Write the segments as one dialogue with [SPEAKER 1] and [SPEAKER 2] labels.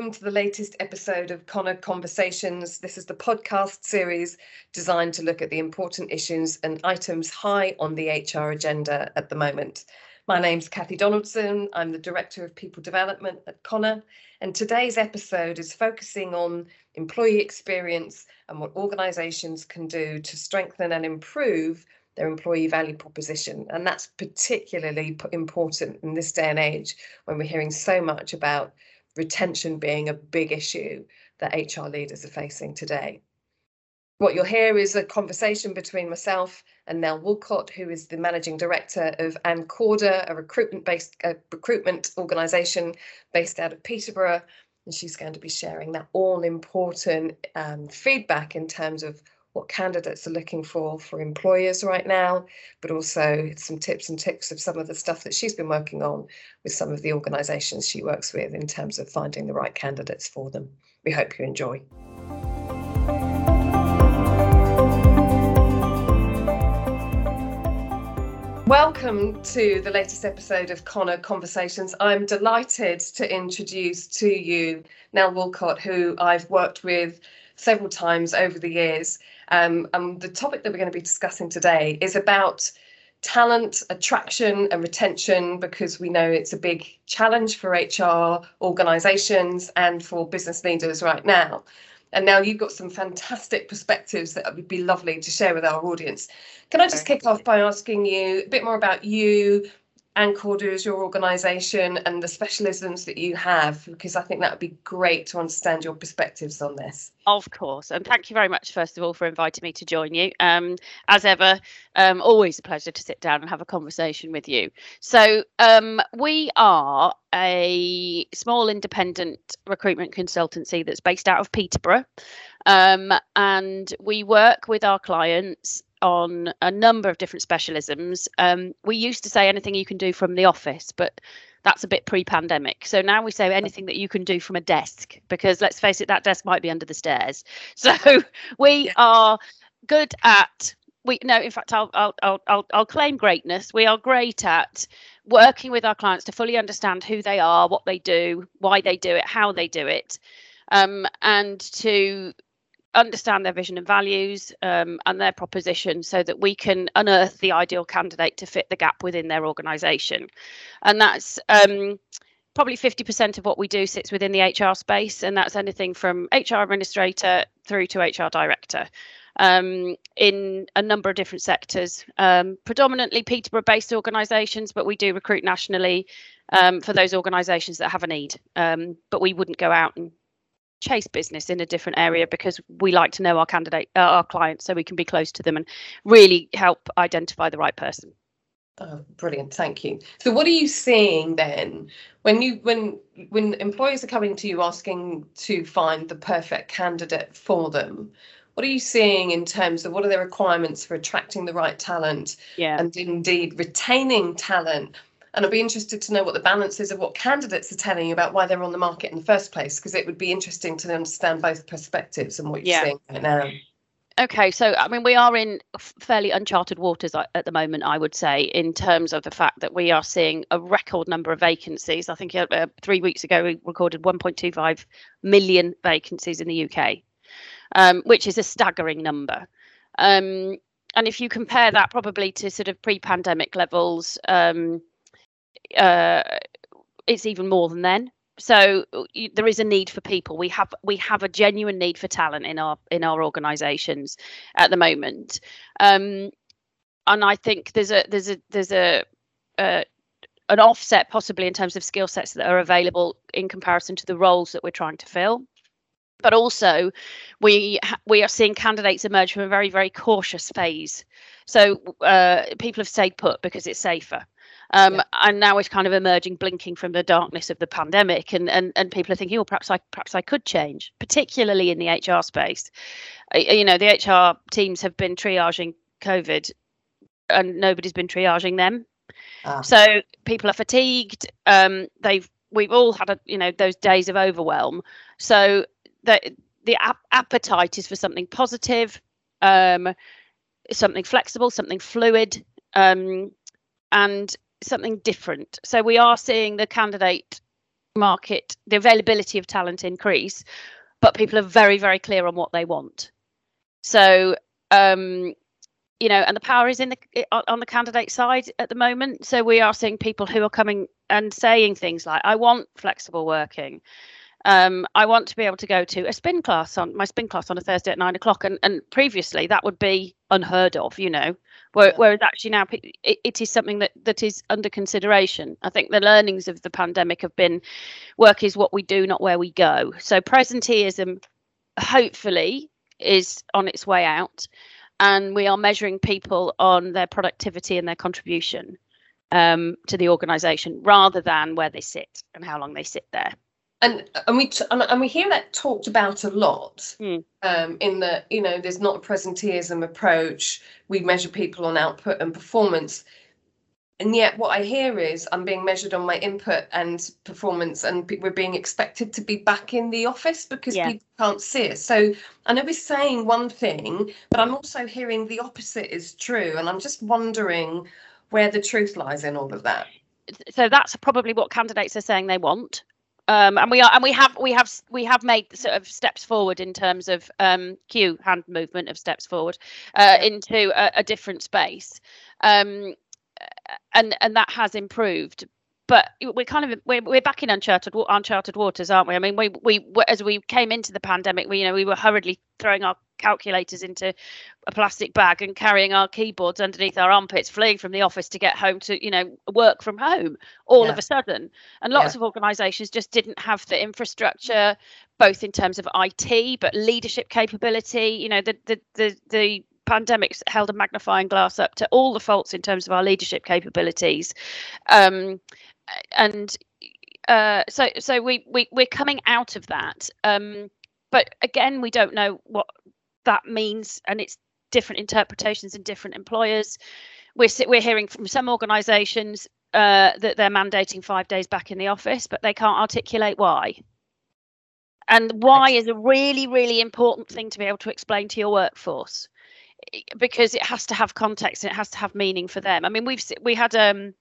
[SPEAKER 1] welcome to the latest episode of Connor Conversations. This is the podcast series designed to look at the important issues and items high on the HR agenda at the moment. My name's Kathy Donaldson. I'm the Director of People Development at Connor, and today's episode is focusing on employee experience and what organisations can do to strengthen and improve their employee value proposition. And that's particularly important in this day and age when we're hearing so much about retention being a big issue that HR leaders are facing today. What you'll hear is a conversation between myself and Nell Walcott, who is the managing director of Ancorda, a recruitment-based uh, recruitment organisation based out of Peterborough, and she's going to be sharing that all-important um, feedback in terms of what candidates are looking for for employers right now, but also some tips and tricks of some of the stuff that she's been working on with some of the organisations she works with in terms of finding the right candidates for them. We hope you enjoy. Welcome to the latest episode of Connor Conversations. I'm delighted to introduce to you Nell Walcott, who I've worked with several times over the years. Um, and the topic that we're going to be discussing today is about talent attraction and retention because we know it's a big challenge for HR organisations and for business leaders right now. And now you've got some fantastic perspectives that would be lovely to share with our audience. Can I just kick off by asking you a bit more about you, Ancorda as your organisation and the specialisms that you have, because I think that would be great to understand your perspectives on this.
[SPEAKER 2] Of course, and thank you very much, first of all, for inviting me to join you. Um, as ever, um, always a pleasure to sit down and have a conversation with you. So, um, we are a small independent recruitment consultancy that's based out of Peterborough, um, and we work with our clients on a number of different specialisms. Um, we used to say anything you can do from the office, but that's a bit pre-pandemic. So now we say anything that you can do from a desk, because let's face it, that desk might be under the stairs. So we are good at we no in fact I'll, I'll i'll i'll i'll claim greatness we are great at working with our clients to fully understand who they are what they do why they do it how they do it um, and to understand their vision and values um, and their proposition so that we can unearth the ideal candidate to fit the gap within their organization. And that's um, probably 50% of what we do sits within the hr space and that's anything from hr administrator through to hr director. Um, in a number of different sectors um, predominantly peterborough based organizations but we do recruit nationally um, for those organizations that have a need. Um, but we wouldn't go out and chase business in a different area because we like to know our candidate uh, our clients so we can be close to them and really help identify the right person.
[SPEAKER 1] Oh, brilliant. Thank you. So what are you seeing then? When you when when employers are coming to you asking to find the perfect candidate for them what are you seeing in terms of what are the requirements for attracting the right talent?
[SPEAKER 2] Yeah.
[SPEAKER 1] and indeed retaining talent and I'd be interested to know what the balance is of what candidates are telling you about why they're on the market in the first place, because it would be interesting to understand both perspectives and what you're yeah. seeing right now.
[SPEAKER 2] Okay, so I mean, we are in fairly uncharted waters at the moment, I would say, in terms of the fact that we are seeing a record number of vacancies. I think uh, three weeks ago we recorded 1.25 million vacancies in the UK, um, which is a staggering number. Um, and if you compare that probably to sort of pre pandemic levels, um, uh, it's even more than then. So there is a need for people. We have we have a genuine need for talent in our in our organisations at the moment, um, and I think there's a there's a there's a uh, an offset possibly in terms of skill sets that are available in comparison to the roles that we're trying to fill but also we we are seeing candidates emerge from a very very cautious phase so uh, people have stayed put because it's safer um, yeah. and now it's kind of emerging blinking from the darkness of the pandemic and, and and people are thinking well perhaps i perhaps i could change particularly in the hr space you know the hr teams have been triaging covid and nobody's been triaging them ah. so people are fatigued um, they've we've all had a you know those days of overwhelm so the the ap- appetite is for something positive um, something flexible something fluid um, and something different. So we are seeing the candidate market, the availability of talent increase, but people are very, very clear on what they want. So, um, you know, and the power is in the on the candidate side at the moment. So we are seeing people who are coming and saying things like, "I want flexible working." Um, I want to be able to go to a spin class on my spin class on a Thursday at nine o'clock, and, and previously that would be unheard of, you know. Where, whereas actually now it, it is something that that is under consideration. I think the learnings of the pandemic have been work is what we do, not where we go. So presenteeism, hopefully, is on its way out, and we are measuring people on their productivity and their contribution um, to the organisation rather than where they sit and how long they sit there
[SPEAKER 1] and and we t- and, we hear that talked about a lot mm. um, in the you know there's not a presenteeism approach. We measure people on output and performance. And yet what i hear is i'm being measured on my input and performance and we're being expected to be back in the office because yeah. people can't see us. So i know we're saying one thing but i'm also hearing the opposite is true and i'm just wondering where the truth lies in all of that.
[SPEAKER 2] So that's probably what candidates are saying they want um, and we are and we have we have we have made sort of steps forward in terms of um, cue hand movement of steps forward uh, into a, a, different space. Um, and and that has improved but we're kind of we're, we're back in uncharted uncharted waters aren't we? I mean we we as we came into the pandemic we you know we were hurriedly throwing our calculators into a plastic bag and carrying our keyboards underneath our armpits fleeing from the office to get home to you know work from home all yeah. of a sudden and lots yeah. of organizations just didn't have the infrastructure both in terms of IT but leadership capability you know the the the, the pandemics held a magnifying glass up to all the faults in terms of our leadership capabilities um, and uh, so so we, we we're coming out of that um, but again we don't know what that means and it's different interpretations in different employers. We're we're hearing from some organizations uh, that they're mandating five days back in the office but they can't articulate why. And why is a really really important thing to be able to explain to your workforce because it has to have context and it has to have meaning for them. I mean we've we had um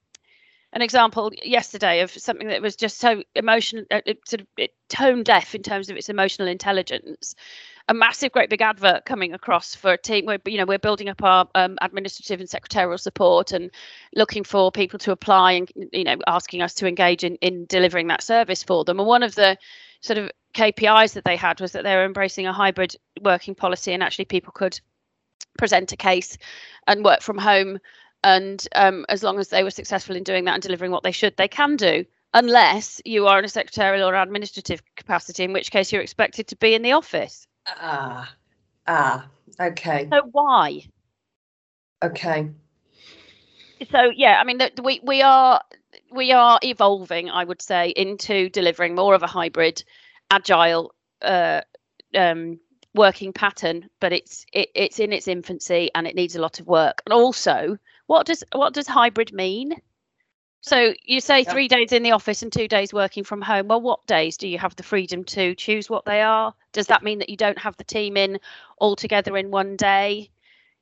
[SPEAKER 2] an example yesterday of something that was just so emotional, uh, it, sort of it, tone deaf in terms of its emotional intelligence. A massive, great big advert coming across for a team where you know we're building up our um, administrative and secretarial support and looking for people to apply and you know asking us to engage in in delivering that service for them. And one of the sort of KPIs that they had was that they were embracing a hybrid working policy and actually people could present a case and work from home and um, as long as they were successful in doing that and delivering what they should, they can do, unless you are in a secretarial or administrative capacity, in which case you're expected to be in the office.
[SPEAKER 1] Ah, ah, okay.
[SPEAKER 2] So why?
[SPEAKER 1] Okay.
[SPEAKER 2] So yeah, I mean, the, we we are we are evolving, I would say, into delivering more of a hybrid, agile. Uh, um, working pattern but it's it, it's in its infancy and it needs a lot of work and also what does what does hybrid mean? So you say three days in the office and two days working from home. Well, what days do you have the freedom to choose what they are? Does that mean that you don't have the team in all together in one day?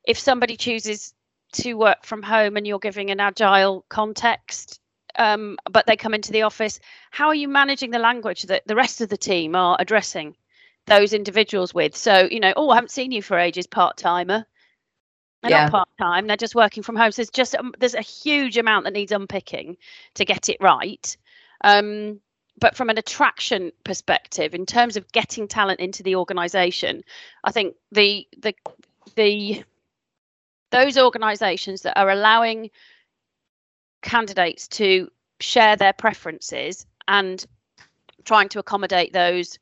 [SPEAKER 2] If somebody chooses to work from home and you're giving an agile context, um, but they come into the office, how are you managing the language that the rest of the team are addressing those individuals with? So, you know, oh, I haven't seen you for ages, part timer. They're yeah. not part time. They're just working from home. So there's just um, there's a huge amount that needs unpicking to get it right. Um, but from an attraction perspective, in terms of getting talent into the organisation, I think the the the those organisations that are allowing candidates to share their preferences and trying to accommodate those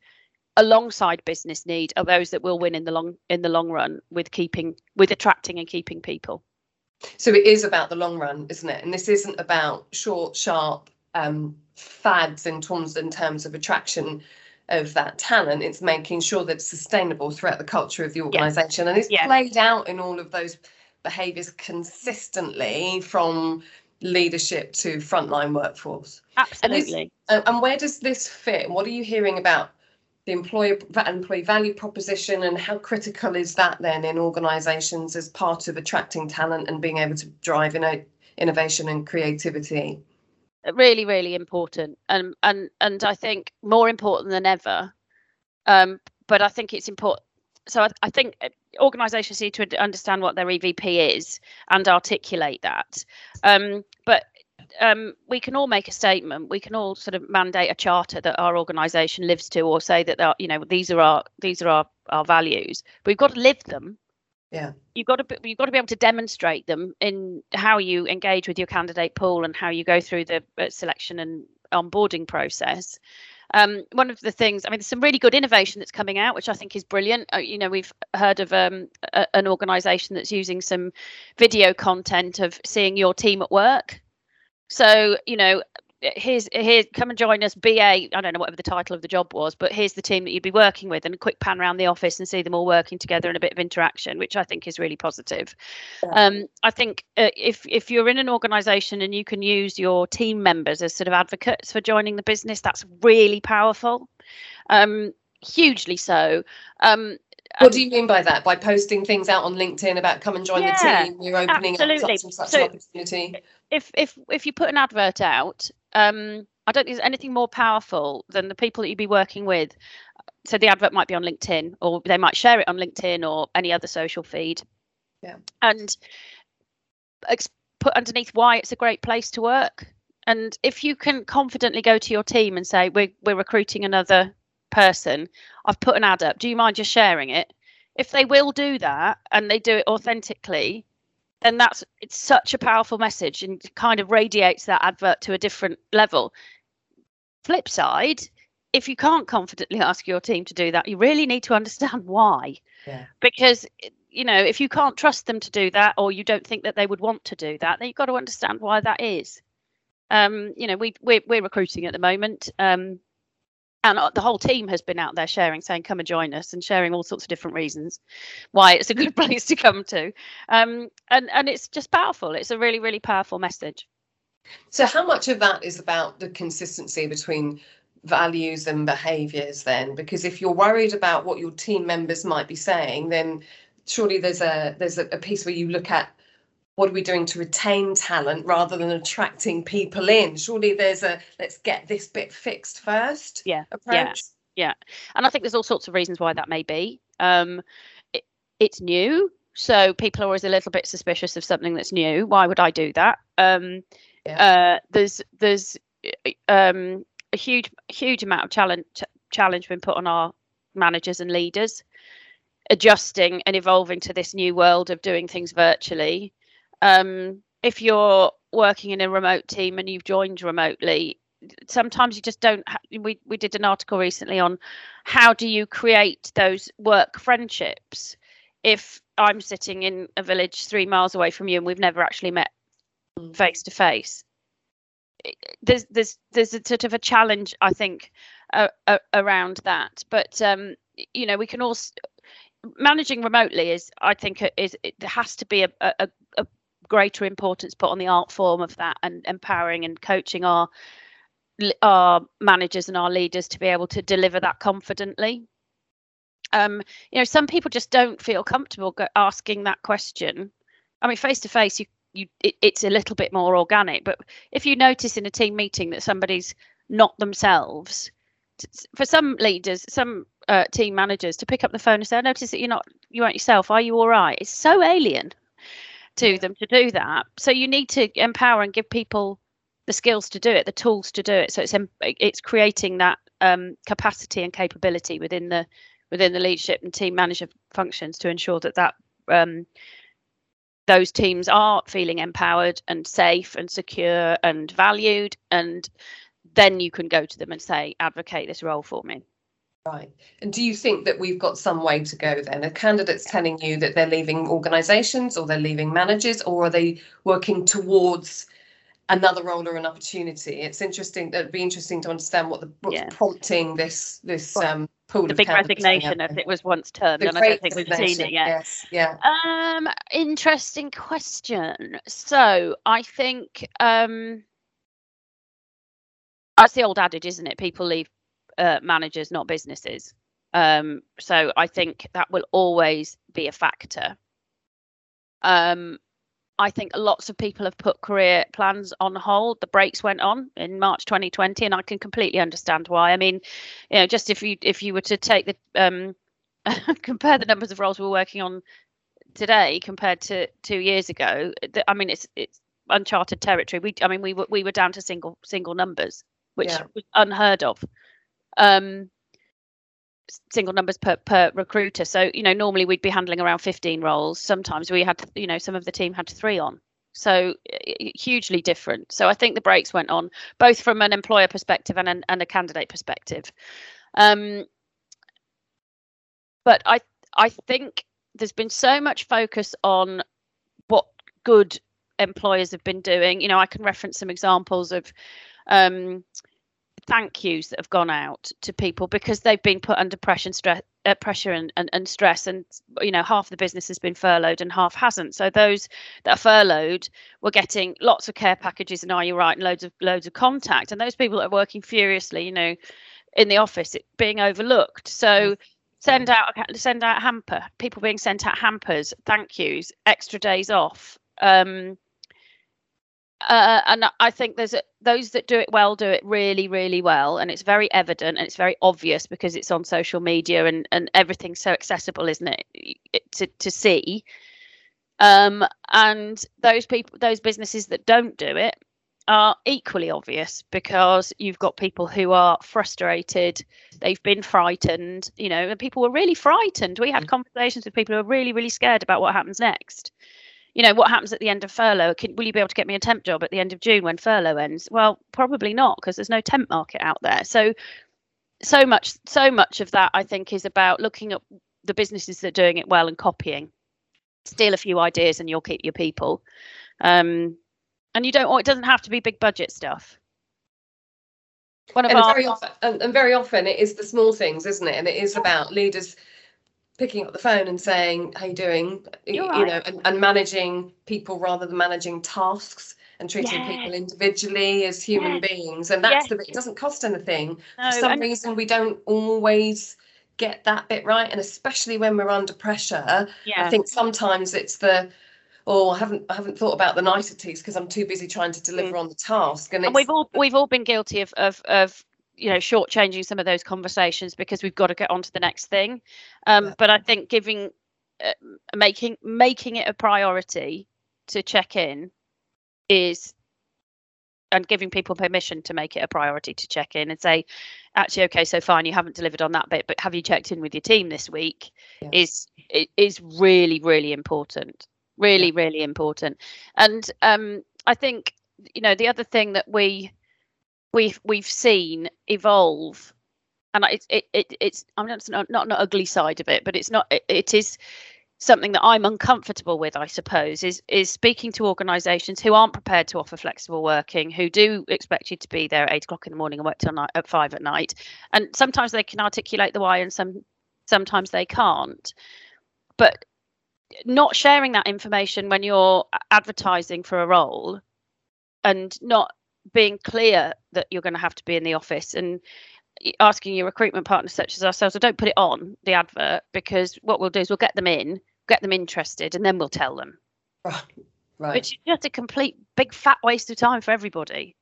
[SPEAKER 2] alongside business need are those that will win in the long in the long run with keeping with attracting and keeping people.
[SPEAKER 1] So it is about the long run isn't it? And this isn't about short sharp um, fads in terms in terms of attraction of that talent. It's making sure that it's sustainable throughout the culture of the organization. And it's played out in all of those behaviors consistently from leadership to frontline workforce.
[SPEAKER 2] Absolutely.
[SPEAKER 1] and, this, and where does this fit? What are you hearing about the employer employee value proposition and how critical is that then in organizations as part of attracting talent and being able to drive in innovation and creativity?
[SPEAKER 2] Really really important. And and and i think more important than ever um, but i think it's important so I, I, think uh, organizations need to understand what their evp is and articulate that. Um, but um, we can all make a statement. We can all sort of mandate a charter that our organization lives to or say that you know these are our these are our, our values. But we've got to live them.
[SPEAKER 1] Yeah.
[SPEAKER 2] You've got to be, you've got to be able to demonstrate them in how you engage with your candidate pool and how you go through the uh, selection and onboarding process. Um, one of the things i mean there's some really good innovation that's coming out which i think is brilliant. Uh, you know we've heard of um, a, an organization that's using some video content of seeing your team at work so you know here's here come and join us ba i don't know whatever the title of the job was but here's the team that you'd be working with and a quick pan around the office and see them all working together and a bit of interaction which i think is really positive. Yeah. um, i think uh, if if you're in an organization and you can use your team members as sort of advocates for joining the business that's really powerful. Um, hugely so. Um,
[SPEAKER 1] what do you mean by that? By posting things out on LinkedIn about come and join yeah, the team, you're opening absolutely. up such and such so an opportunity.
[SPEAKER 2] If if if you put an advert out, um, I don't think there's anything more powerful than the people that you'd be working with. So the advert might be on LinkedIn, or they might share it on LinkedIn or any other social feed.
[SPEAKER 1] Yeah.
[SPEAKER 2] And put underneath why it's a great place to work. And if you can confidently go to your team and say, "We're we're recruiting another person. I've put an ad up. Do you mind just sharing it?" If they will do that and they do it authentically, then that's it's such a powerful message and kind of radiates that advert to a different level flip side if you can't confidently ask your team to do that you really need to understand why
[SPEAKER 1] yeah.
[SPEAKER 2] because you know if you can't trust them to do that or you don't think that they would want to do that then you've got to understand why that is um, you know we we're, we're recruiting at the moment um, and uh, the whole team has been out there sharing saying come and join us and sharing all sorts of different reasons why it's a good place to come to. Um, and and it's just powerful. It's a really really powerful message.
[SPEAKER 1] So how much of that is about the consistency between values and behaviors then? Because if you're worried about what your team members might be saying then surely there's a there's a, a piece where you look at what are we doing to retain talent rather than attracting people in? Surely there's a let's get this bit fixed first.
[SPEAKER 2] Yeah. Approach. Yeah. Yeah. And I think there's all sorts of reasons why that may be. Um, it, it's new, so people are always a little bit suspicious of something that's new. Why would I do that? Um, yeah. uh, there's there's um, a huge huge amount of challenge challenge been put on our managers and leaders adjusting and evolving to this new world of doing things virtually um, if you're working in a remote team and you've joined remotely, sometimes you just don't. Ha- we we did an article recently on how do you create those work friendships if I'm sitting in a village three miles away from you and we've never actually met face to face. There's there's there's a sort of a challenge I think uh, around that, but um, you know we can also managing remotely is I think is it has to be a, a, a greater importance put on the art form of that and empowering and coaching our our managers and our leaders to be able to deliver that confidently. Um, you know some people just don't feel comfortable asking that question. I mean face to face you you it, it's a little bit more organic but if you notice in a team meeting that somebody's not themselves for some leaders some uh, team managers to pick up the phone and say i notice that you're not you aren't yourself. Are you all right? It's so alien to them to do that. So you need to empower and give people the skills to do it, the tools to do it. So it's it's creating that um, capacity and capability within the within the leadership and team manager functions to ensure that that um, those teams are feeling empowered and safe and secure and valued and then you can go to them and say advocate this role for me
[SPEAKER 1] Right. And do you think that we've got some way to go then? Are candidates telling you that they're leaving organisations or they're leaving managers or are they working towards another role or an opportunity? It's interesting. It'd be interesting to understand what the what's yeah. prompting this this um pool
[SPEAKER 2] the big resignation as it was once termed, the and I don't think we've seen it yet.
[SPEAKER 1] Yes, yeah.
[SPEAKER 2] Um, interesting question. So I think um, that's the old adage, isn't it? People leave uh, managers, not businesses. Um, so I think that will always be a factor. Um, I think lots of people have put career plans on hold. The brakes went on in March 2020, and I can completely understand why. I mean, you know, just if you if you were to take the um, compare the numbers of roles we're working on today compared to two years ago, I mean, it's it's uncharted territory. We, I mean, we were we were down to single single numbers, which yeah. was unheard of. Um, single numbers per per recruiter. So you know, normally we'd be handling around 15 roles. Sometimes we had, you know, some of the team had three on. So hugely different. So I think the breaks went on both from an employer perspective and an, and a candidate perspective. Um, but I I think there's been so much focus on what good employers have been doing. You know, I can reference some examples of um, thank yous that have gone out to people because they've been put under pressure and stress uh, pressure and, and, and stress and you know half the business has been furloughed and half hasn't. So those that are furloughed were getting lots of care packages and are you right and loads of loads of contact. And those people that are working furiously you know in the office it being overlooked. So send out send out hamper people being sent out hampers thank yous extra days off. Um, uh, and I think there's a, those that do it well do it really, really well, and it's very evident and it's very obvious because it's on social media and and everything's so accessible, isn't it, it to to see. Um, and those people, those businesses that don't do it, are equally obvious because you've got people who are frustrated, they've been frightened, you know, and people were really frightened. We had mm. conversations with people who are really, really scared about what happens next you know, what happens at the end of furlough? Can, will you be able to get me a temp job at the end of June when furlough ends? Well, probably not because there's no temp market out there. So, so much, so much of that I think is about looking at the businesses that are doing it well and copying. Steal a few ideas and you'll keep your people. Um, and you don't. It doesn't have to be big budget stuff.
[SPEAKER 1] One of and our, very often, and very often it is the small things, isn't it? And it is about leaders picking up the phone and saying how you doing You're you right. know and, and managing people rather than managing tasks and treating yes. people individually as human yes. beings and that's yes. the bit it doesn't cost anything no, for some and... reason we don't always get that bit right and especially when we're under pressure yeah. i think sometimes it's the oh i haven't i haven't thought about the niceties because i'm too busy trying to deliver mm. on the task
[SPEAKER 2] and, and we've all we've all been guilty of of of you know shortchanging some of those conversations because we've got to get on to the next thing um, yeah. but i think giving uh, making making it a priority to check in is and giving people permission to make it a priority to check in and say actually okay so fine you haven't delivered on that bit but have you checked in with your team this week yeah. is is really really important really yeah. really important and um i think you know the other thing that we we've we've seen evolve. And it's it, it it's i'm not not not an ugly side of it but it's not it, it is something that i'm uncomfortable with i suppose is is speaking to organizations who aren't prepared to offer flexible working who do expect you to be there at eight o'clock in the morning and work till night at five at night. And sometimes they can articulate the why and some sometimes they can't. But not sharing that information when you're advertising for a role and not being clear that you're going to have to be in the office and asking your recruitment partners such as ourselves well, don't put it on the advert because what we'll do is we'll get them in get them interested and then we'll tell them.
[SPEAKER 1] Right right.
[SPEAKER 2] Which is just a complete big fat waste of time for everybody.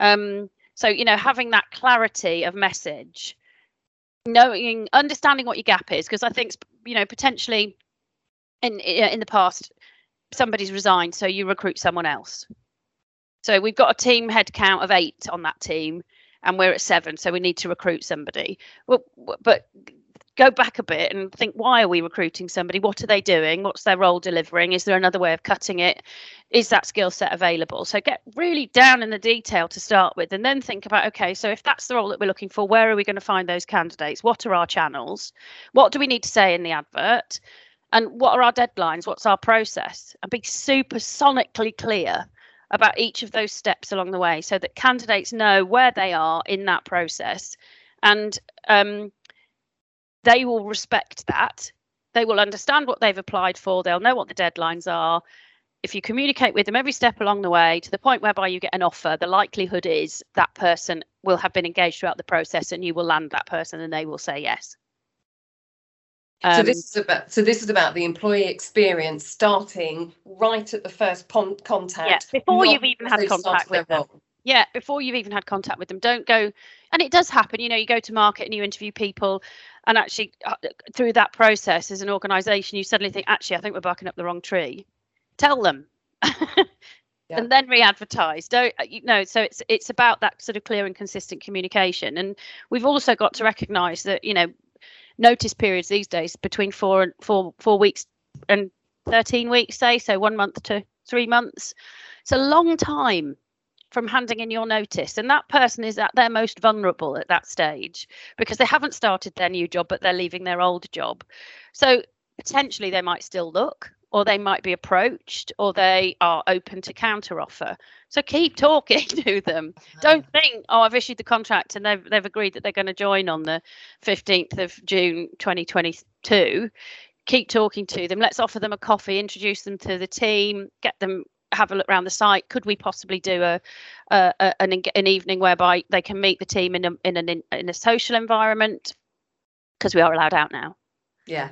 [SPEAKER 2] Um so you know having that clarity of message knowing understanding what your gap is because i think you know potentially in in the past somebody's resigned so you recruit someone else so we've got a team head count of eight on that team, and we're at seven. So we need to recruit somebody. Well, but go back a bit and think why are we recruiting somebody? What are they doing? What's their role delivering? Is there another way of cutting it? Is that skill set available? So get really down in the detail to start with and then think about okay so if that's the role that we're looking for where are we going to find those candidates? What are our channels? What do we need to say in the advert? And what are our deadlines? What's our process? And be super sonically clear about each of those steps along the way so that candidates know where they are in that process. And um, they will respect that. They will understand what they've applied for. They'll know what the deadlines are. If you communicate with them every step along the way to the point whereby you get an offer the likelihood is that person will have been engaged throughout the process and you will land that person and they will say yes
[SPEAKER 1] so
[SPEAKER 2] Um,
[SPEAKER 1] this is about so this is about the employee experience starting right at the first pon- contact.
[SPEAKER 2] Yeah, before you've even had contact with them.
[SPEAKER 1] role.
[SPEAKER 2] Yeah, before you've even had contact with them, don't go. And it does happen, you know, you go to market and you interview people, and actually uh, through that process, as an organisation, you suddenly think, actually, I think we're barking up the wrong tree. Tell them,
[SPEAKER 1] Yeah.
[SPEAKER 2] and then re-advertise. Don't uh, you know? So it's it's about that sort of clear and consistent communication, and we've also got to recognise that you know, notice periods these days between four and four four weeks and thirteen weeks, say, so one month to three months. It's a long time from handing in your notice and that person is at their most vulnerable at that stage because they haven't started their new job but they're leaving their old job so potentially they might still look or they might be approached or they are open to counter offer so keep talking to them don't think oh i've issued the contract and they've, they've agreed that they're going to join on the 15th of june 2022 keep talking to them let's offer them a coffee introduce them to the team get them have a look around the site. Could we possibly do a, a, a an, an evening whereby they can meet the team in a in an in a social environment? Because we are allowed out now.
[SPEAKER 1] Yeah.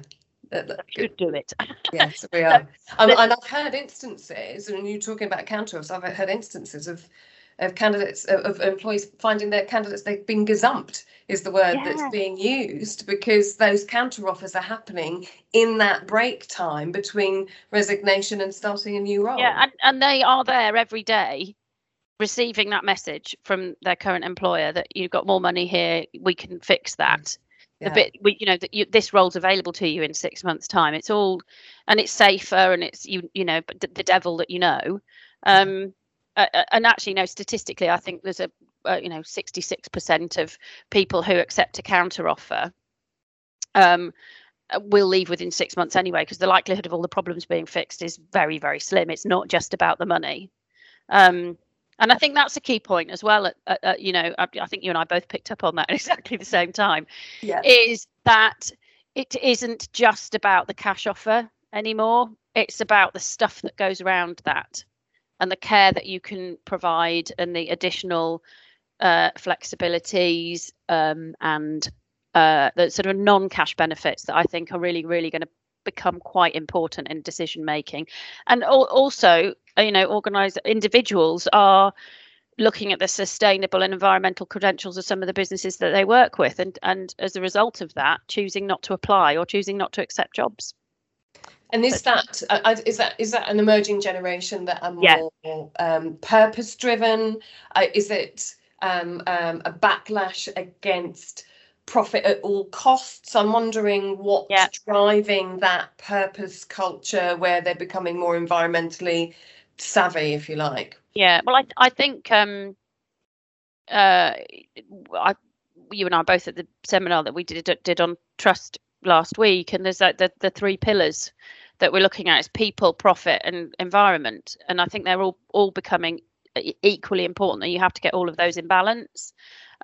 [SPEAKER 1] That-
[SPEAKER 2] could do it.
[SPEAKER 1] Yes, we are. Um, and I've heard instances, and you're talking about counter-offers, I've heard instances of of candidates of, of employees finding their candidates they've been gazumped is the word
[SPEAKER 2] Yeah.
[SPEAKER 1] that's being used because those counter offers are happening in that break time between resignation and starting a new role.
[SPEAKER 2] Yeah, and, and they are there every day receiving that message from their current employer that you've got more money here, we can fix that.
[SPEAKER 1] Yeah.
[SPEAKER 2] Bit you know that you, this role's available to you in six months' time. It's all, and it's safer, and it's you you know, the, the devil that you know. Um, uh, uh, and actually, you no, statistically, I think there's a uh, you know 66% of people who accept a counter offer um, will leave within six months anyway, because the likelihood of all the problems being fixed is very very slim. It's not just about the money. Um, and I think that's a key point as well. At, at, at, you know, I, I think you and I both picked up on that at exactly the same time
[SPEAKER 1] yeah.
[SPEAKER 2] is that it isn't just about the cash offer anymore. It's about the stuff that goes around that and the care that you can provide and the additional uh, flexibilities um, and uh, the sort of non-cash benefits that I think are really, really going to become quite important in decision making. And al- also, you know, organized individuals are looking at the sustainable and environmental credentials of some of the businesses that they work with and and as a result of that choosing not to apply or choosing not to accept jobs
[SPEAKER 1] And is that uh, uh, is that is that an emerging generation that are
[SPEAKER 2] Yeah.
[SPEAKER 1] more um, purpose driven? Uh, is it um, um, a backlash against profit at all costs? I'm wondering what's
[SPEAKER 2] Yeah.
[SPEAKER 1] driving that purpose culture where they're becoming more environmentally savvy, if you like.
[SPEAKER 2] yeah well i i think um uh i you and i both at the seminar that we did did on trust last week and there's like the, the three pillars that we're looking at is people profit and environment and i think they're all all becoming equally important and you have to get all of those in balance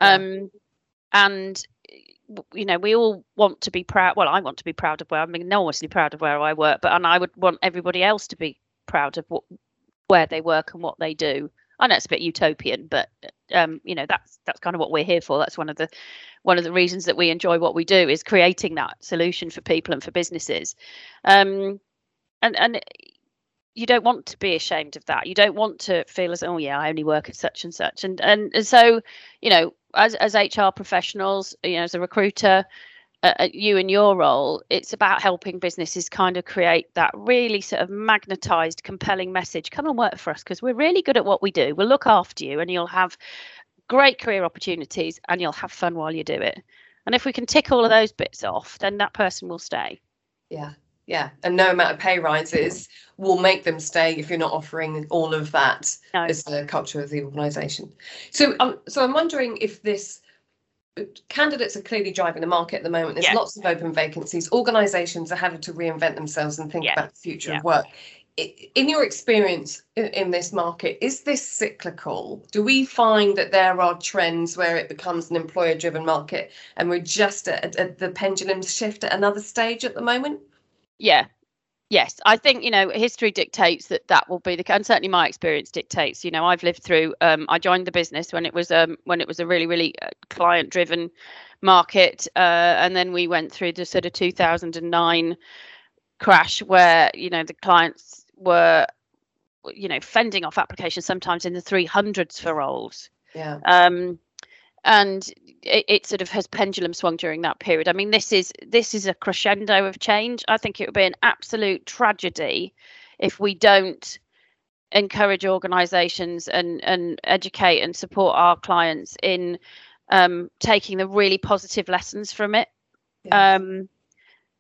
[SPEAKER 1] Yeah.
[SPEAKER 2] um and you know we all want to be proud well i want to be proud of where i'm enormously proud of where i work but and i would want everybody else to be proud of what where they work and what they do. I know it's a bit utopian but um you know that's that's kind of what we're here for. That's one of the one of the reasons that we enjoy what we do is creating that solution for people and for businesses. Um and and you don't want to be ashamed of that. You don't want to feel as oh yeah i only work at such and such. And and, and so you know as as hr professionals you know as a recruiter uh, uh, you and your role it's about helping businesses kind of create that really sort of magnetized compelling message come and work for us because we're really good at what we do we'll look after you and you'll have great career opportunities and you'll have fun while you do it and if we can tick all of those bits off then that person will stay
[SPEAKER 1] Yeah, yeah. And no amount of pay rises will make them stay if you're not offering all of that
[SPEAKER 2] No.
[SPEAKER 1] as the culture of the organisation. So, um, so I'm wondering if this candidates are clearly driving the market at the moment. There's
[SPEAKER 2] Yeah.
[SPEAKER 1] lots of open vacancies. Organisations are having to reinvent themselves and think
[SPEAKER 2] Yeah.
[SPEAKER 1] about the future
[SPEAKER 2] Yeah.
[SPEAKER 1] of work. In your experience in, this market, is this cyclical? Do we find that there are trends where it becomes an employer-driven market, and we're just at, at the pendulum shift at another stage at the moment?
[SPEAKER 2] yeah yes i think you know history dictates that that will be the and certainly my experience dictates you know i've lived through um, i joined the business when it was um, when it was a really really uh, client driven market, uh, and then we went through the sort of 2009 crash where you know the clients were you know fending off applications sometimes in the 300s for roles
[SPEAKER 1] Yeah.
[SPEAKER 2] um, and it, it sort of has pendulum swung during that period. I mean, this is this is a crescendo of change. I think it would be an absolute tragedy if we don't encourage organisations and and educate and support our clients in um, taking the really positive lessons from it.
[SPEAKER 1] Yeah.
[SPEAKER 2] Um,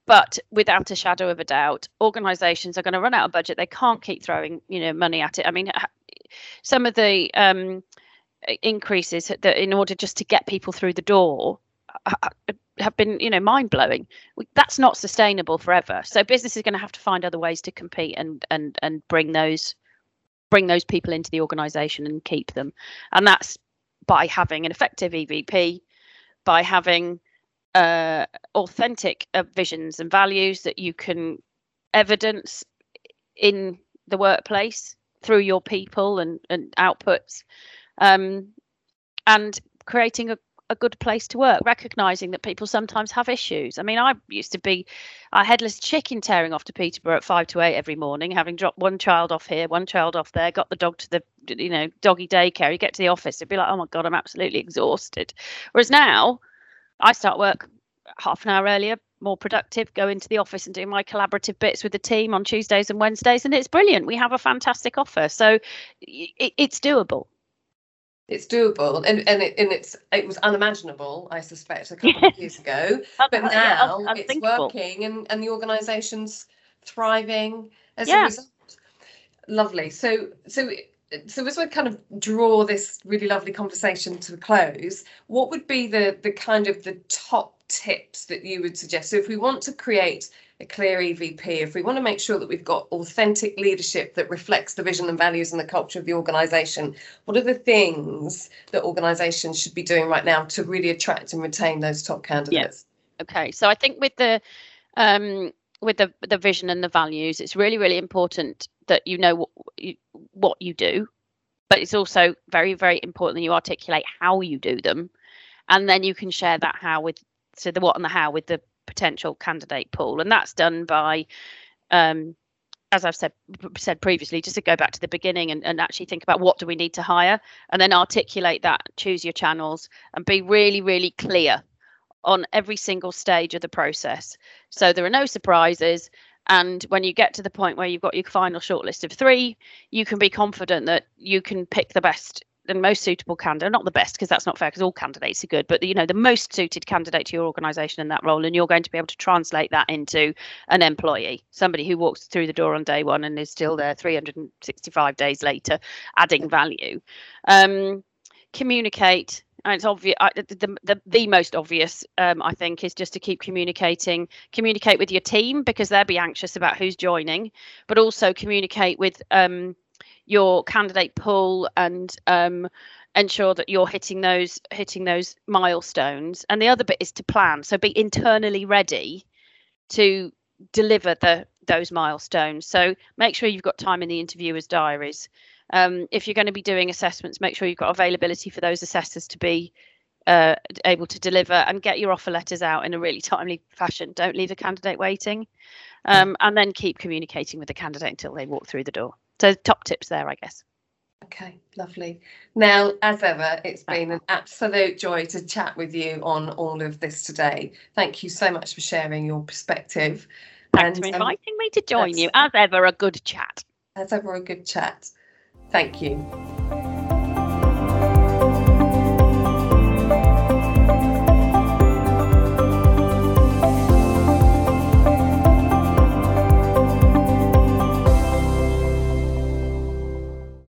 [SPEAKER 2] but without a shadow of a doubt, organisations are going to run out of budget. They can't keep throwing, you know, money at it. I mean, some of the um, increases that in order just to get people through the door ha- ha- have been, you know, mind blowing. That's not sustainable forever. So business is going to have to find other ways to compete and and and bring those bring those people into the organisation and keep them. And that's by having an effective EVP, by having uh, authentic uh, visions and values that you can evidence in the workplace through your people and, and outputs um, and creating a, a good place to work recognizing that people sometimes have issues i mean i used to be a headless chicken tearing off to peterborough at five to eight every morning having dropped one child off here one child off there got the dog to the you know doggy daycare you get to the office it'd be like oh my god i'm absolutely exhausted whereas now I start work half an hour earlier, more productive, go into the office and do my collaborative bits with the team on Tuesdays and Wednesdays, and it's brilliant. We have a fantastic offer, so it, it's doable.
[SPEAKER 1] It's doable, and and, it, and it's it was unimaginable, I suspect, a couple of years ago. But
[SPEAKER 2] Uh, yeah,
[SPEAKER 1] now
[SPEAKER 2] un-
[SPEAKER 1] it's working, and and the organisation's thriving as
[SPEAKER 2] Yeah.
[SPEAKER 1] a result. Lovely. So so so as we kind of draw this really lovely conversation to a close, what would be the the kind of the top tips that you would suggest? So if we want to create a clear EVP, if we want to make sure that we've got authentic leadership that reflects the vision and values and the culture of the organisation, what are the things that organisations should be doing right now to really attract and retain those top candidates? Yes.
[SPEAKER 2] Okay, so I think with the um, with the the vision and the values, it's really really important that you know what you, what you do, but it's also very very important that you articulate how you do them, and then you can share that how with so the what and the how with the potential candidate pool, and that's done by. Um, as I've said said previously, just to go back to the beginning and, and actually think about what do we need to hire, and then articulate that, choose your channels, and be really really clear on every single stage of the process. So there are no surprises. And when you get to the point where you've got your final shortlist of three, you can be confident that you can pick the best and most suitable candidate. Not the best, because that's not fair, because all candidates are good, but you know the most suited candidate to your organisation in that role, and you're going to be able to translate that into an employee, somebody who walks through the door on day one and is still there 365 days later, adding value. Um, communicate and it's obvious the, the the most obvious um, i think is just to keep communicating communicate with your team because they'll be anxious about who's joining but also communicate with um, your candidate pool and um, ensure that you're hitting those hitting those milestones and the other bit is to plan so be internally ready to deliver the those milestones so make sure you've got time in the interviewers diaries um, if you're going to be doing assessments, make sure you've got availability for those assessors to be uh, able to deliver and get your offer letters out in a really timely fashion. Don't leave a candidate waiting. Um, and then keep communicating with the candidate until they walk through the door. So, top tips there, I guess.
[SPEAKER 1] Okay, lovely. Now, as ever, it's been an absolute joy to chat with you on all of this today. Thank you so much for sharing your perspective.
[SPEAKER 2] Thanks for
[SPEAKER 1] um,
[SPEAKER 2] inviting me to join you. As ever, a good chat.
[SPEAKER 1] as ever, a good chat. Thank you.